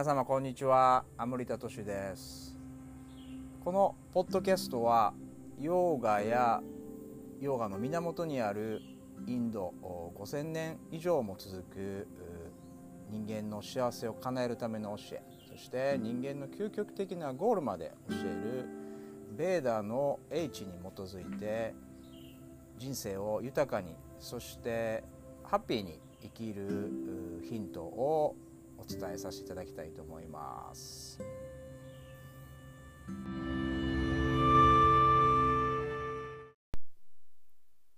皆様こんにちは。アムリタトシです。このポッドキャストはヨーガやヨーガの源にあるインド5000年以上も続く人間の幸せを叶えるための教えそして人間の究極的なゴールまで教えるベーダーの英知に基づいて人生を豊かにそしてハッピーに生きるヒントをお伝えさせていただきたいと思います。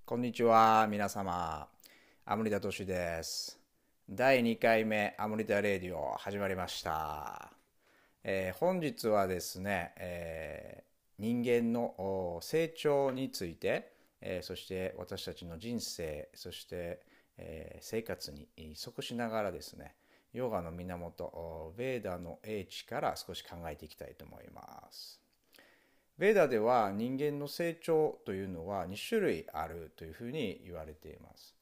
こんにちは皆様。アムリタトシです。第2回目アムリタレディオ始まりました、えー、本日はですね、えー、人間の成長について、えー、そして私たちの人生そしてえー、生活に即しながらですねヨガの源ベーダの英知から少し考えていきたいと思います。ベーダでは人間の成長というのは2種類あるというふうに言われています。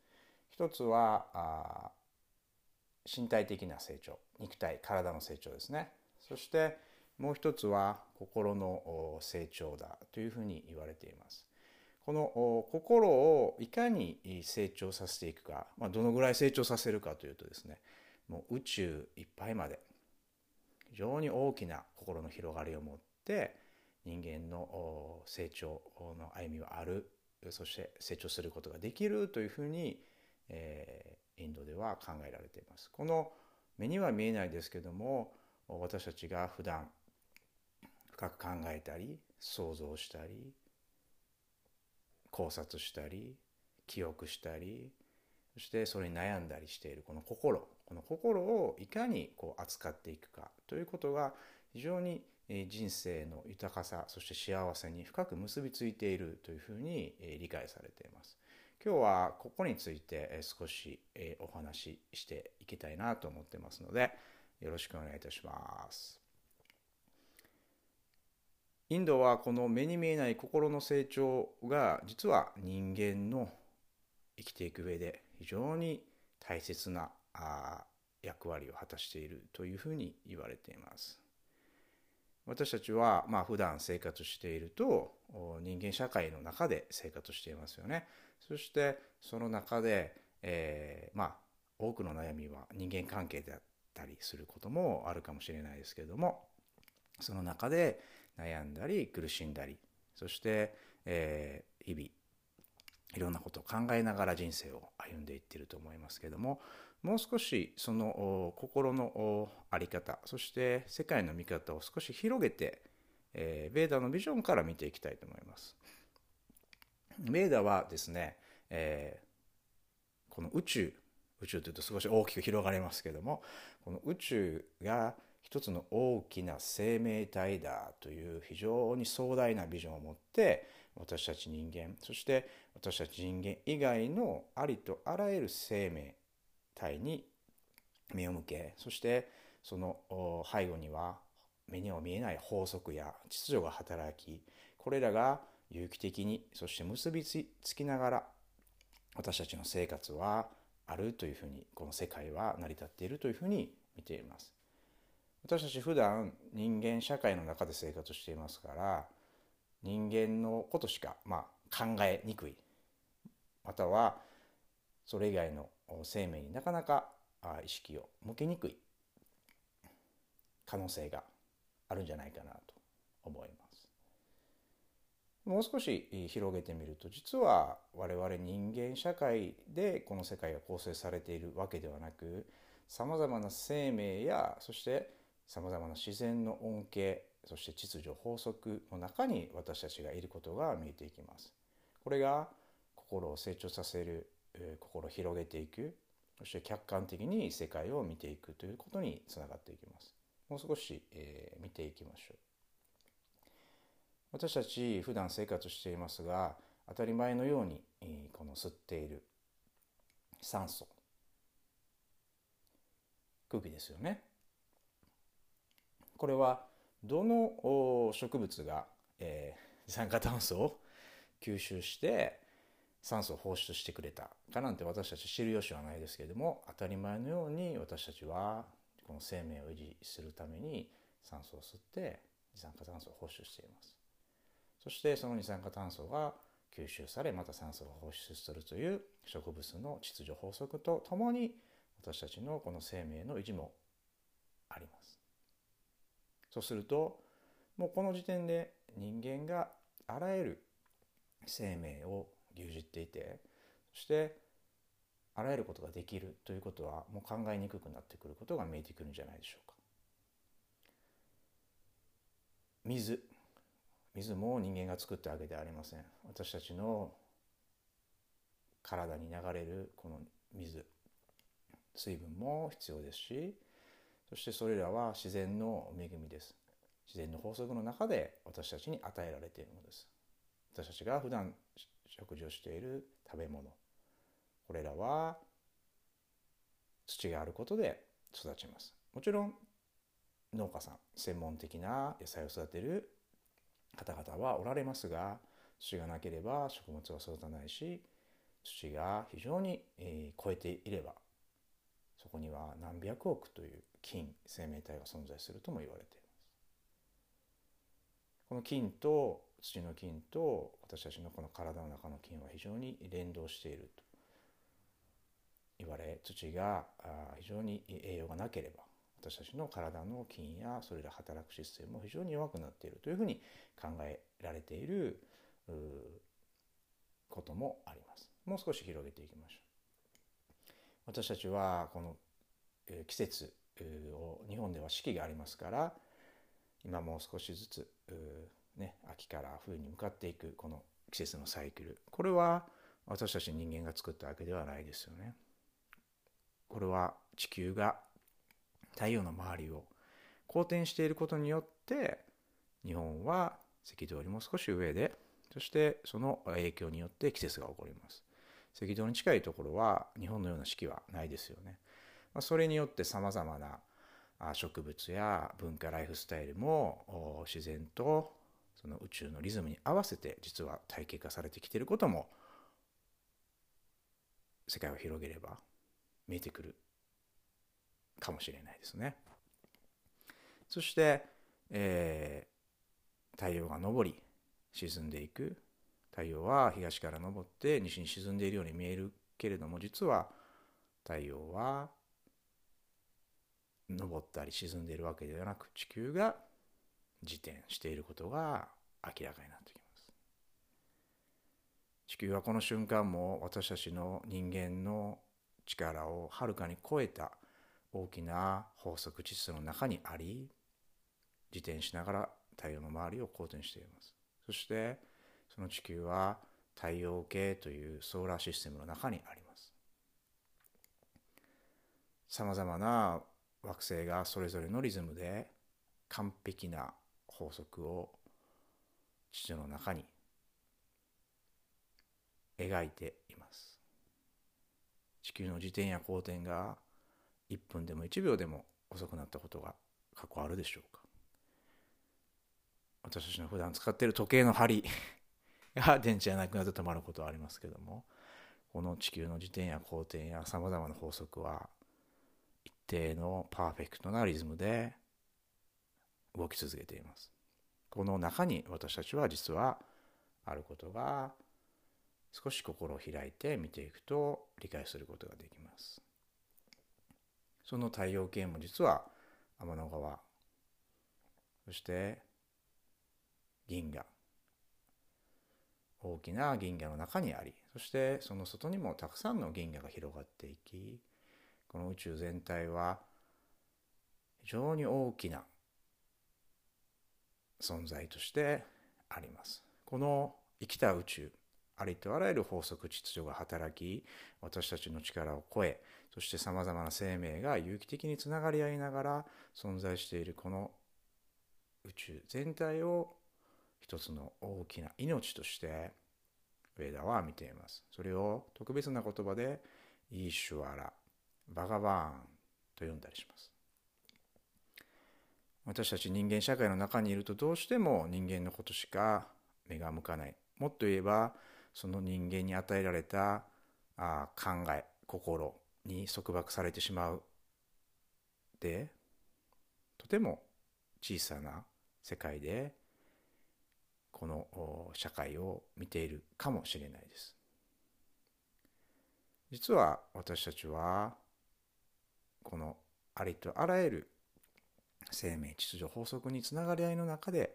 一つは身体的な成長肉体体の成長ですね。そしてもう一つは心の成長だというふうに言われています。この心をいかに成長させていくか、まあ、どのぐらい成長させるかというとですねもう宇宙いっぱいまで非常に大きな心の広がりを持って人間の成長の歩みはあるそして成長することができるというふうに、えー、インドでは考えられています。この目には見えないですけども私たちが普段深く考えたり想像したり考察したり記憶したりそしてそれに悩んだりしているこの心この心をいかにこう扱っていくかということが非常に人生の豊かさそして幸せに深く結びついているというふうに理解されています。今日はここについて少しお話ししていきたいなと思ってますのでよろしくお願いいたします。インドはこの目に見えない心の成長が実は人間の生きていく上で非常に大切な役割を果たしているというふうに言われています。私たちはまあ普段生活していると人間社会の中で生活していますよね。そしてその中で、えー、まあ多くの悩みは人間関係であったりすることもあるかもしれないですけれどもその中で悩んだり苦しんだりそして、えー、日々いろんなことを考えながら人生を歩んでいっていると思いますけれどももう少しその心の在り方そして世界の見方を少し広げて、えー、ベーダのビジョンから見ていきたいと思います。ベーダはですね、えー、この宇宙宇宙というと少し大きく広がりますけどもこの宇宙が一つの大きな生命体だという非常に壮大なビジョンを持って私たち人間そして私たち人間以外のありとあらゆる生命体に目を向けそしてその背後には目には見えない法則や秩序が働きこれらが有機的にそして結びつきながら私たちの生活はあるというふうにこの世界は成り立っているというふうに見ています。私たち普段人間社会の中で生活していますから人間のことしか、まあ、考えにくいまたはそれ以外の生命になかなか意識を向けにくい可能性があるんじゃないかなと思います。もう少し広げてみると実は我々人間社会でこの世界が構成されているわけではなくさまざまな生命やそしてさまざまな自然の恩恵そして秩序法則の中に私たちがいることが見えていきます。これが心を成長させる心を広げていくそして客観的に世界を見ていくということにつながっていきます。もう少し、えー、見ていきましょう。私たち普段生活していますが当たり前のようにこの吸っている酸素空気ですよねこれはどの植物が、えー、二酸化炭素を吸収して酸素を放出してくれたかなんて私たち知る由はないですけれども当たり前のように私たちはこの生命を維持するために酸素を吸って二酸化炭素を放出しています。そしてその二酸化炭素が吸収されまた酸素が放出するという植物の秩序法則とともに私たちのこの生命の維持もあります。そうするともうこの時点で人間があらゆる生命を牛耳っていてそしてあらゆることができるということはもう考えにくくなってくることが見えてくるんじゃないでしょうか。水。水も人間が作ったわけではありません。私たちの体に流れるこの水。水分も必要ですしそしてそれらは自然の恵みです。自然の法則の中で私たちに与えられているものです。私たちが普段食事をしている食べ物。これらは土があることで育ちます。もちろん農家さん専門的な野菜を育てる方々はおられますが土がなければ食物は育たないし土が非常に、えー、超えていればそこには何百億という菌生命体が存在するとも言われています。この菌と土の菌と私たちのこの体の中の菌は非常に連動していると言われ土が非常に栄養がなければ私たちの体の筋やそれら働くシステムも非常に弱くなっているというふうに考えられていることもあります。もう少し広げていきましょう。私たちはこの季節を日本では四季がありますから今もう少しずつ、ね、秋から冬に向かっていくこの季節のサイクル。これは私たち人間が作ったわけではないですよね。これは地球が太陽の周りを公転していることによって日本は赤道よりも少し上でそしてその影響によって季節が起こります。赤道に近いところは日本のような四季はないですよね。まそれによってさまざまな植物や文化ライフスタイルも自然とその宇宙のリズムに合わせて実は体系化されてきていることも世界を広げれば見えてくるかもしれないですね。そして、えー、太陽が昇り沈んでいく太陽は東から昇って西に沈んでいるように見えるけれども実は太陽は昇ったり沈んでいるわけではなく地球が自転していることが明らかになってきます。地球はこの瞬間も私たちの人間の力をはるかに超えた大きな法則秩序の中にあり自転しながら太陽の周りを公転していますそしてその地球は太陽系というソーラーシステムの中にありますさまざまな惑星がそれぞれのリズムで完璧な法則を秩序の中に描いています。地球の自転や公転が1分でも1秒でも遅くなったことが過去あるでしょうか。私たちの普段使っている時計の針 が電池がなくなって止まることはありますけどもこの地球の自転や公転やさまざまな法則は一定のパーフェクトなリズムで動き続けています。この中に私たちは実はあることが少し心を開いて見ていくと理解することができます。その太陽系も実は天の川そして銀河。大きな銀河の中にありそしてその外にもたくさんの銀河が広がっていきこの宇宙全体は非常に大きな存在としてあります。この生きた宇宙ありとあらゆる法則秩序が働き私たちの力を超えそしてさまざまな生命が有機的につながり合いながら存在しているこの宇宙全体を一つの大きな命としてウェーダは見ています。それを特別な言葉でイーシュワラ、バガバーンと呼んだりします。私たち人間社会の中にいるとどうしても人間のことしか目が向かない。もっと言えばその人間に与えられたあ考え心に束縛されてしまうでとても小さな世界でこの社会を見ているかもしれないです。実は私たちはこのありとあらゆる生命秩序法則につながり合いの中で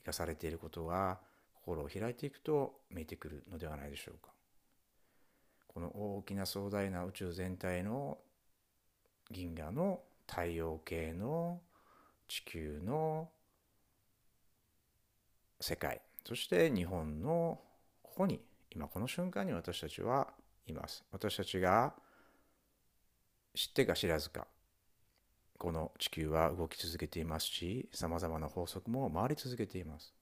生かされていることが心を開いていくと見えてくるのではないでしょうか。この大きな壮大な宇宙全体の銀河の太陽系の地球の世界そして日本のここに今この瞬間に私たちはいます私たちが知ってか知らずかこの地球は動き続けていますしさまざまな法則も回り続けています。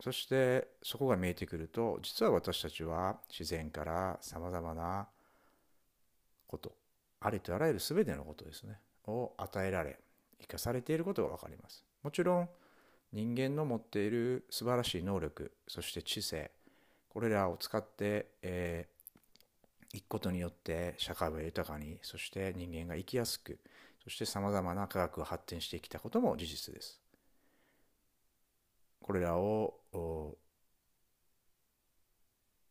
そしてそこが見えてくると実は私たちは自然からさまざまなことありとあらゆる全てのことですねを与えられ生かされていることが分かります。もちろん人間の持っている素晴らしい能力そして知性これらを使って、えー、いくことによって社会は豊かにそして人間が生きやすくそしてさまざまな科学が発展してきたことも事実です。これらを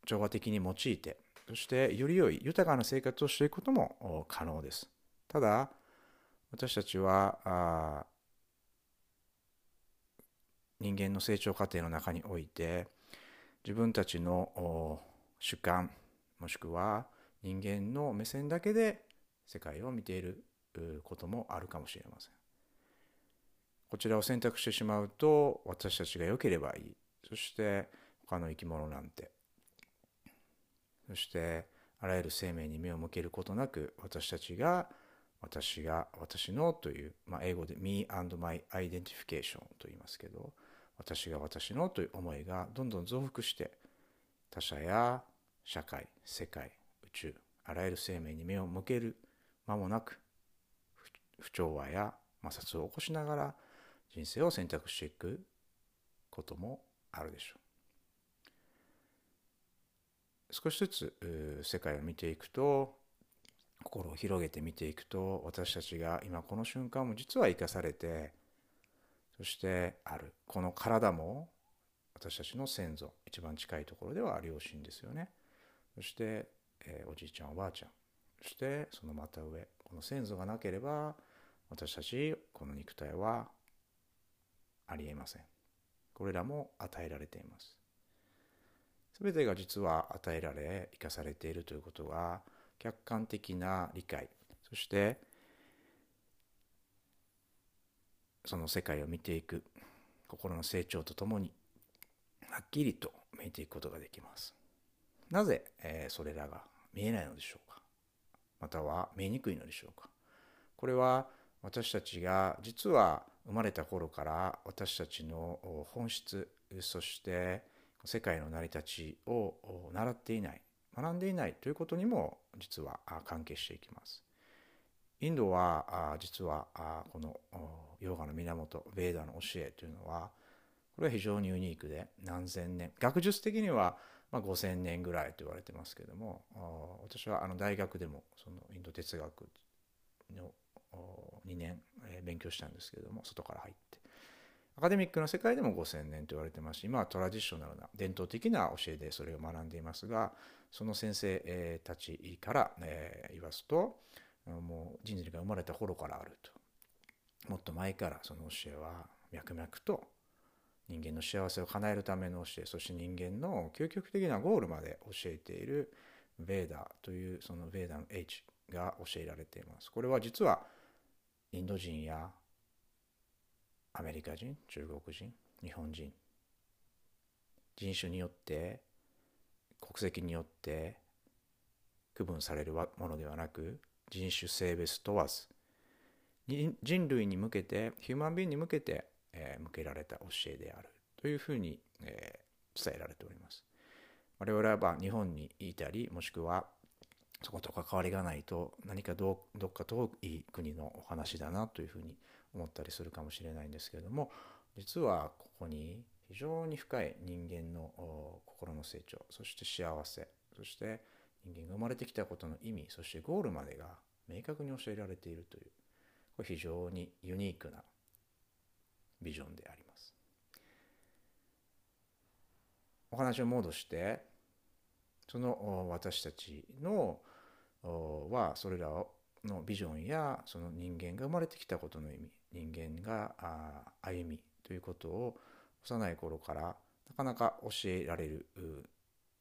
調和的に用いてそしてより良い豊かな生活をしていくことも可能です。ただ私たちは人間の成長過程の中において自分たちの主観もしくは人間の目線だけで世界を見ていることもあるかもしれません。こちらを選択してしまうと私たちが良ければいいそして他の生き物なんてそしてあらゆる生命に目を向けることなく私たちが私が私のという、まあ、英語で Me and My Identification と言いますけど私が私のという思いがどんどん増幅して他者や社会世界宙あらゆる生命に目を向ける間もなく不調和や摩擦を起こしながら人生を選択していくこともあるでしょう。少しずつ世界を見ていくと心を広げて見ていくと私たちが今この瞬間も実は生かされてそしてあるこの体も私たちの先祖一番近いところでは両親ですよね。そして、えー、おじいちゃんおばあちゃんそしてそのまた上この先祖がなければ私たちこの肉体はありえません。これらも与えられています。全てが実は与えられ生かされているということが客観的な理解。そしてその世界を見ていく心の成長とともにはっきりと見えていくことができます。なぜ、えー、それらが見えないのでしょうか？または見えにくいのでしょうか？これは私たちが実は生まれた頃から私たちの本質そして世界の成り立ちを習っていない学んでいないということにも実は関係していきます。インドは実はこのヨガの源ベーダの教えというのはこれは非常にユニークで何千年学術的にはま5,000年ぐらいと言われてますけども私はあの大学でもそのインド哲学の2年え勉強したんですけれども外から入って。アカデミックの世界でも5,000年と言われてますし今はトラディショナルな伝統的な教えでそれを学んでいますがその先生たちからえ言わすともう人類が生まれた頃からあると。もっと前からその教えは脈々と人間の幸せを叶えるための教えそして人間の究極的なゴールまで教えているベーダというそのベーダの H が教えられています。これは実はインド人やアメリカ人中国人日本人人種によって国籍によって区分されるものではなく人種性別問わず人類に向けてヒューマンビーンに向けて、え、向けられた教えであるというふうに、え、伝えられております。我々は日本にいたりもしくはそこと関わりがないと何かどどっか遠い国のお話だなというふうに思ったりするかもしれないんですけれども実はここに非常に深い人間の心の成長そして幸せそして人間が生まれてきたことの意味そしてゴールまでが明確に教えられているというこれ非常にユニークなビジョンであります。お話を戻してその私たちのはそれらのビジョンやその人間が生まれてきたことの意味人間が歩みということを幼い頃からなかなか教えられる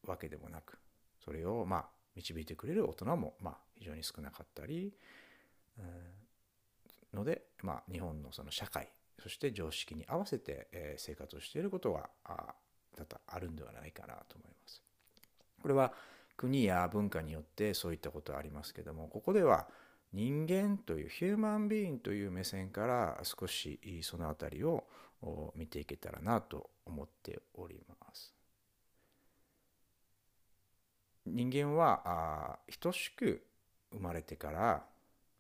わけでもなくそれをまあ導いてくれる大人もまあ非常に少なかったりので、まあ、日本のその社会そして常識に合わせて生活をしていることが多々あるんではないかなと思います。これは国や文化によってそういったことはありますけどもここでは人間というヒューマンビーンという目線から少しその辺りを見ていけたらなと思っております。人間は等しく生まれてから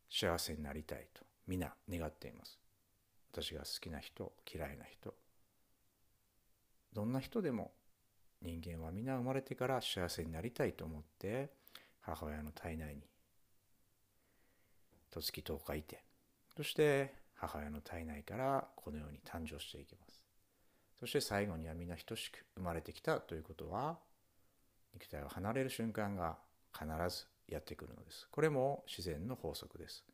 幸せになりたいと皆願っています。私が好きな人嫌いな人。どんな人でも人間は皆生まれてから幸せになりたいと思って母親の体内に十月10日いてそして母親の体内からこのように誕生していきます。そして最後には皆等しく生まれてきたということは肉体を離れる瞬間が必ずやってくるのです。これも自然の法則です。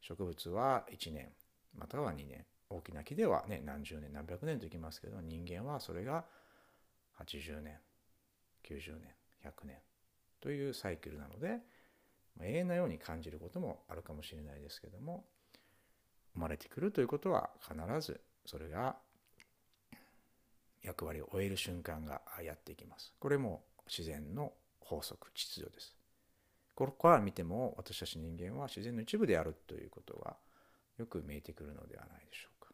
植物は1年または2年大きな木ではね何十年何百年といきますけど人間はそれが80年90年100年というサイクルなので、まあ、永遠なように感じることもあるかもしれないですけども生まれてくるということは必ずそれが役割を終える瞬間がやっていきます。これも自然の法則秩序です。ここから見ても私たち人間は自然の一部であるということがよく見えてくるのではないでしょうか。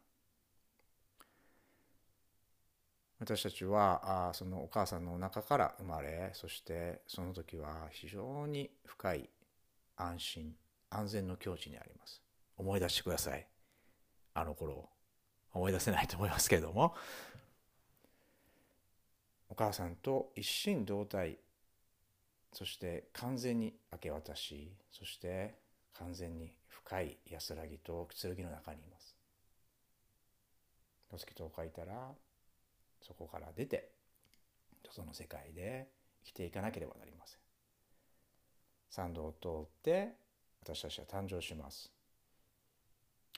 私たちはあそのお母さんのお腹から生まれそしてその時は非常に深い安心安全の境地にあります。思い出してください。あの頃。思い出せないと思いますけれども。お母さんと一心同体。そして完全に明け渡し。そして完全に深い安らぎとくつろぎの中にいます。どつきと書いたらそこから出てその世界で生きていかなければなりません。参道を通って私たちは誕生します。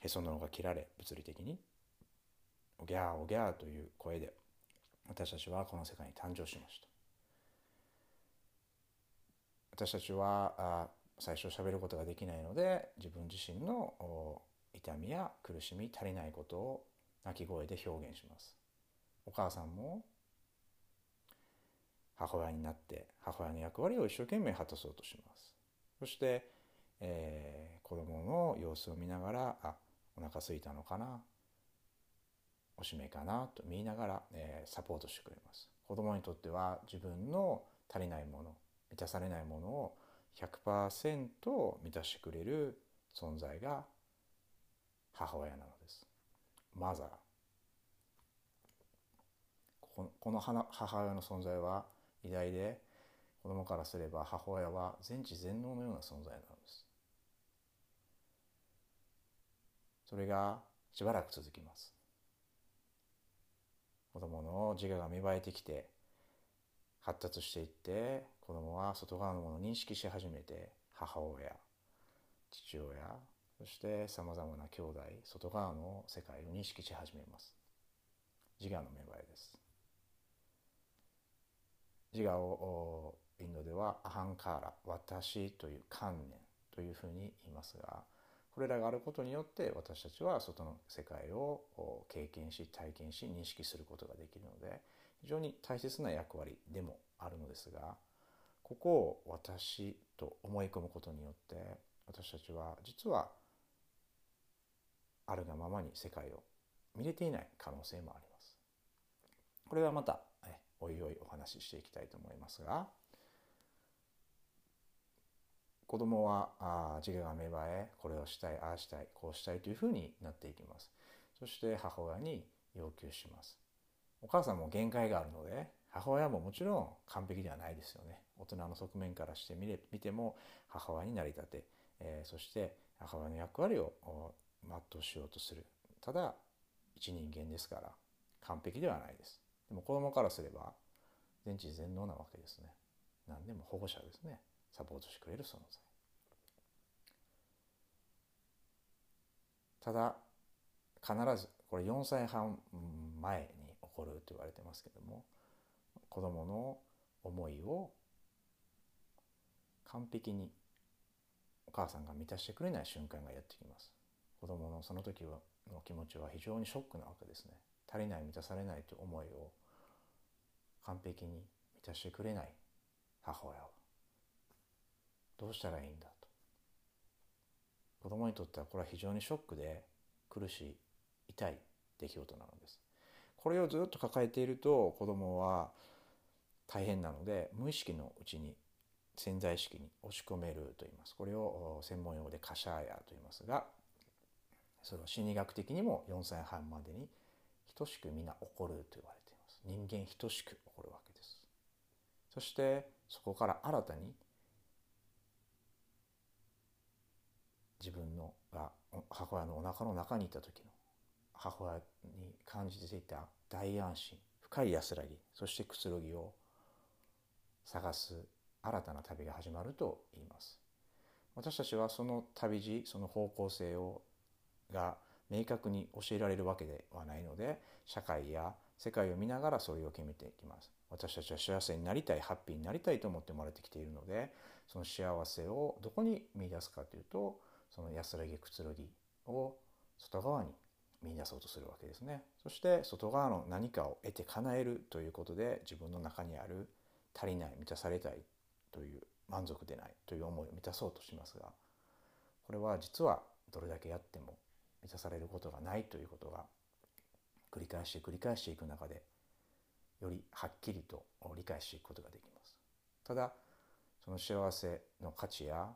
へその緒が切られ物理的におぎゃーおぎゃーという声で私たちはこの世界に誕生しました。私たちはあ最初喋ることができないので自分自身の痛みや苦しみ足りないことを鳴き声で表現します。お母さんも母親になって母親の役割を一生懸命果たそうとします。そして、えー、子供の様子を見ながらあお腹空いたのかなおしめかなと見ながら、えー、サポートしてくれます。子供にとっては自分の足りないもの満たされないものを100%満たしてくれる存在が母親なのです。マザー。この母親の存在は偉大で子供からすれば母親は全知全能のような存在なのです。それがしばらく続きます。子供の自我が芽生えてきて発達していって子供は外側のものを認識し始めて母親父親そしてさまざまな兄弟外側の世界を認識し始めます。自我の芽生えです。自我をインドではアハンカーラ私という観念というふうに言いますがこれらがあることによって私たちは外の世界を経験し体験し認識することができるので非常に大切な役割でもあるのですがここを私と思い込むことによって私たちは実はあるがままに世界を見れていない可能性もあります。これはまたおいおいお話ししていきたいと思いますが子供はあ自我が芽生えこれをしたいああしたいこうしたいというふうになっていきます。そして母親に要求します。お母さんも限界があるので母親ももちろん完璧ではないですよね。大人の側面からしてみれ見ても母親になりたて、えー、そして母親の役割を全うしようとする。ただ一人間ですから完璧ではないです。でも子供からすれば全知全能なわけですね。何でも保護者ですね。サポートしてくれる存在。ただ必ずこれ4歳半前に起こると言われてますけども子供の思いを完璧にお母さんが満たしてくれない瞬間がやってきます。子供のその時はの気持ちは非常にショックなわけですね。足りない満たされないという思いを完璧に満たしてくれない母親は。どうしたらいいんだと。子供にとってはこれは非常にショックで苦しい痛い出来事なのです。これをずっと抱えていると子供は大変なので無意識のうちに潜在意識に押し込めると言います。これを専門用語でカシャーヤと言いますがそれは心理学的にも4歳半までに等しく皆起こると言われています。人間等しく起こるわけです。そしてそこから新たに自分のが母親のお腹の中にいた時の母親に感じていた大安心深い安らぎそしてくつろぎを探す新たな旅が始まると言います。私たちはその旅路その方向性をが明確に教えられるわけではないので社会や世界を見ながらそれを決めていきます。私たちは幸せになりたいハッピーになりたいと思ってもらってきているのでその幸せをどこに見出すかというとその安らぎくつろぎを外側に見出そうとするわけですね。そして外側の何かを得て叶えるということで自分の中にある足りない満たされたいという満足でないという思いを満たそうとしますがこれは実はどれだけやっても満たされることがないということが繰り返して繰り返していく中でよりはっきりと理解していくことができます。ただその幸せの価値や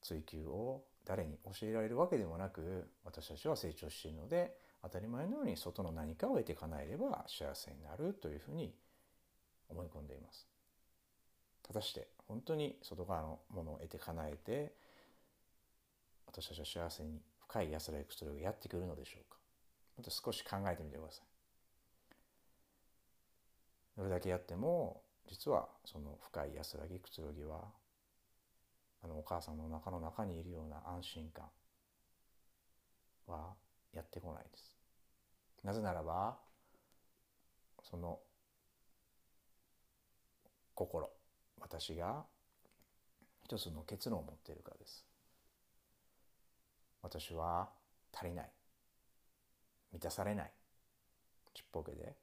追求を誰に教えられるわけでもなく私たちは成長しているので当たり前のように外の何かを得て叶えれば幸せになるというふうに思い込んでいます。果たして本当に外側のものを得て叶えて私たちは幸せに深い安らぎくつろぎやってくるのでしょうか。また少し考えてみてください。どれだけやっても実はその深い安らぎくつろぎはあのお母さんの中の中にいるような安心感はやってこないです。なぜならばその心。私が一つの結論を持っているからです。私は足りない。満たされない。ちっぽけで。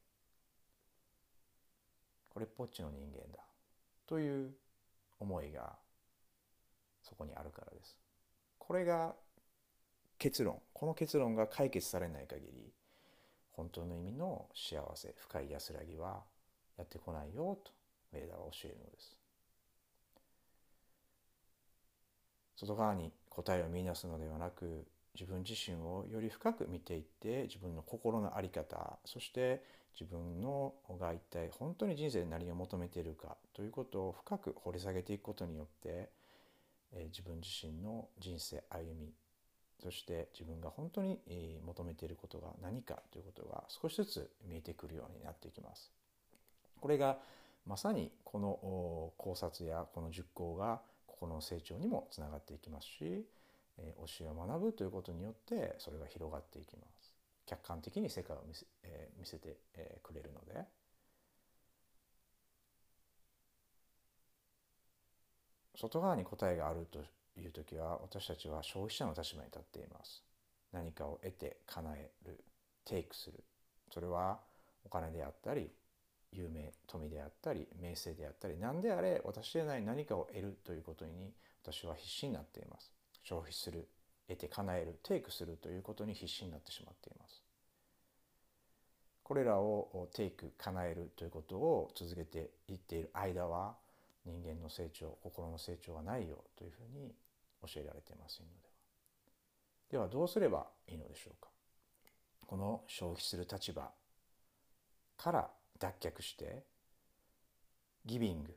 これっぽっちの人間だ。という思いがそこにあるからです。これが結論。この結論が解決されない限り本当の意味の幸せ深い安らぎはやってこないよとウェーダーは教えるのです。外側に答えを見出すのではなく自分自身をより深く見ていって自分の心の在り方そして自分のが一体本当に人生で何を求めているかということを深く掘り下げていくことによって、え自分自身の人生歩みそして自分が本当に求めていることが何かということが少しずつ見えてくるようになっていきます。これがまさにこの考察やこの熟考が心の成長にもつながっていきますし、え教えを学ぶということによってそれが広がっていきます。客観的に世界を見せ,、え見せて、えくれるので外側に答えがあるという時は私たちは消費者の立場に立っています。何かを得て叶えるテイクするそれはお金であったり有名富であったり名声であったり何であれ私でない何かを得るということに私は必死になっています。消費する得て叶えるテイクするということに必死になってしまっています。これらをテイク叶えるということを続けていっている間は人間の成長心の成長はないよというふうに教えられていませんのでは。ではどうすればいいのでしょうか。この消費する立場から脱却してギビング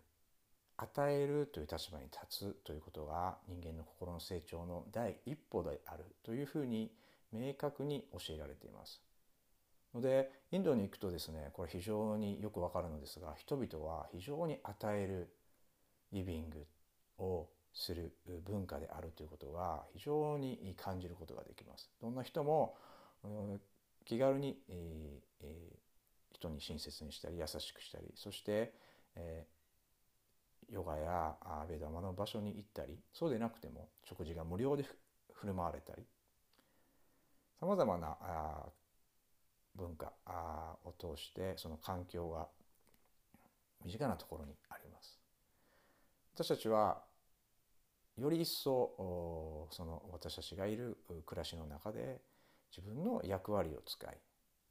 与えるという立場に立つということが人間の心の成長の第一歩であるというふうに明確に教えられています。のでインドに行くとですねこれ非常によくわかるのですが人々は非常に与えるリビングをする文化であるということが非常に感じることができます。どんな人も気軽に、えー、人に親切にしたり優しくしたりそして、えー、ヨガやベダマの場所に行ったりそうでなくても食事が無料で振る舞われたりさまざまなあ文化あを通してその環境が身近なところにあります。私たちはより一層その私たちがいる暮らしの中で自分の役割を使い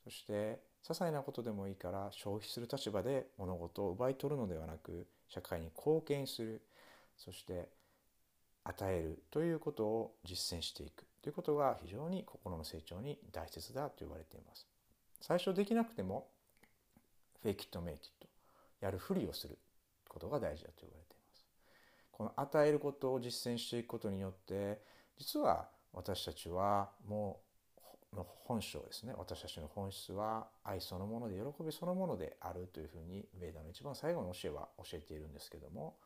そして些細なことでもいいから消費する立場で物事を奪い取るのではなく社会に貢献するそして与えるということを実践していくということが非常に心の成長に大切だと言われています。最初できなくてもフェイキットメイキットやるふりをすることが大事だと言われています。この与えることを実践していくことによって実は私たちはもうの本性ですね私たちの本質は愛そのもので喜びそのものであるというふうにベーダの一番最後の教えは教えているんですけども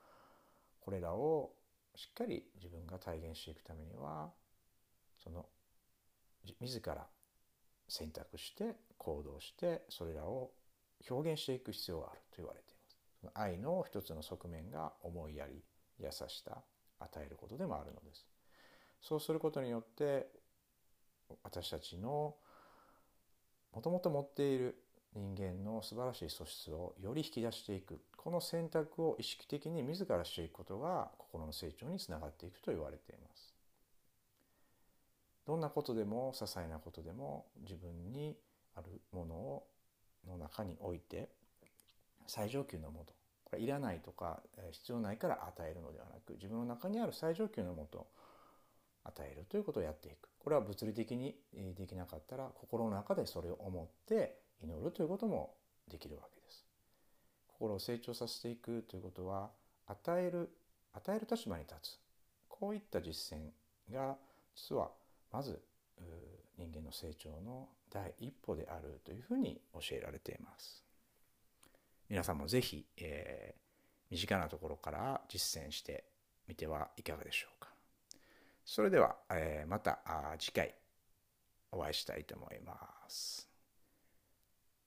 これらをしっかり自分が体現していくためにはその自ら選択して行動してそれらを表現していく必要があると言われています。その愛の一つの側面が思いやり優しさ与えることでもあるのです。そうすることによって私たちのもともと持っている人間の素晴らしい素質をより引き出していくこの選択を意識的に自らしていくことが心の成長につながっていくと言われています。どんなことでも些細なことでも自分にあるものをの中において最上級のものこれいらないとか必要ないから与えるのではなく自分の中にある最上級のもの与えるということをやっていく。これは物理的にできなかったら心の中でそれを思って祈るということもできるわけです。心を成長させていくということは与える与える立場に立つ。こういった実践が実はまず人間の成長の第一歩であるというふうに教えられています。皆さんもぜひ、えー、身近なところから実践してみてはいかがでしょうそれでは、えー、また次回お会いしたいと思います。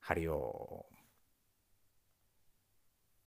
ハリオー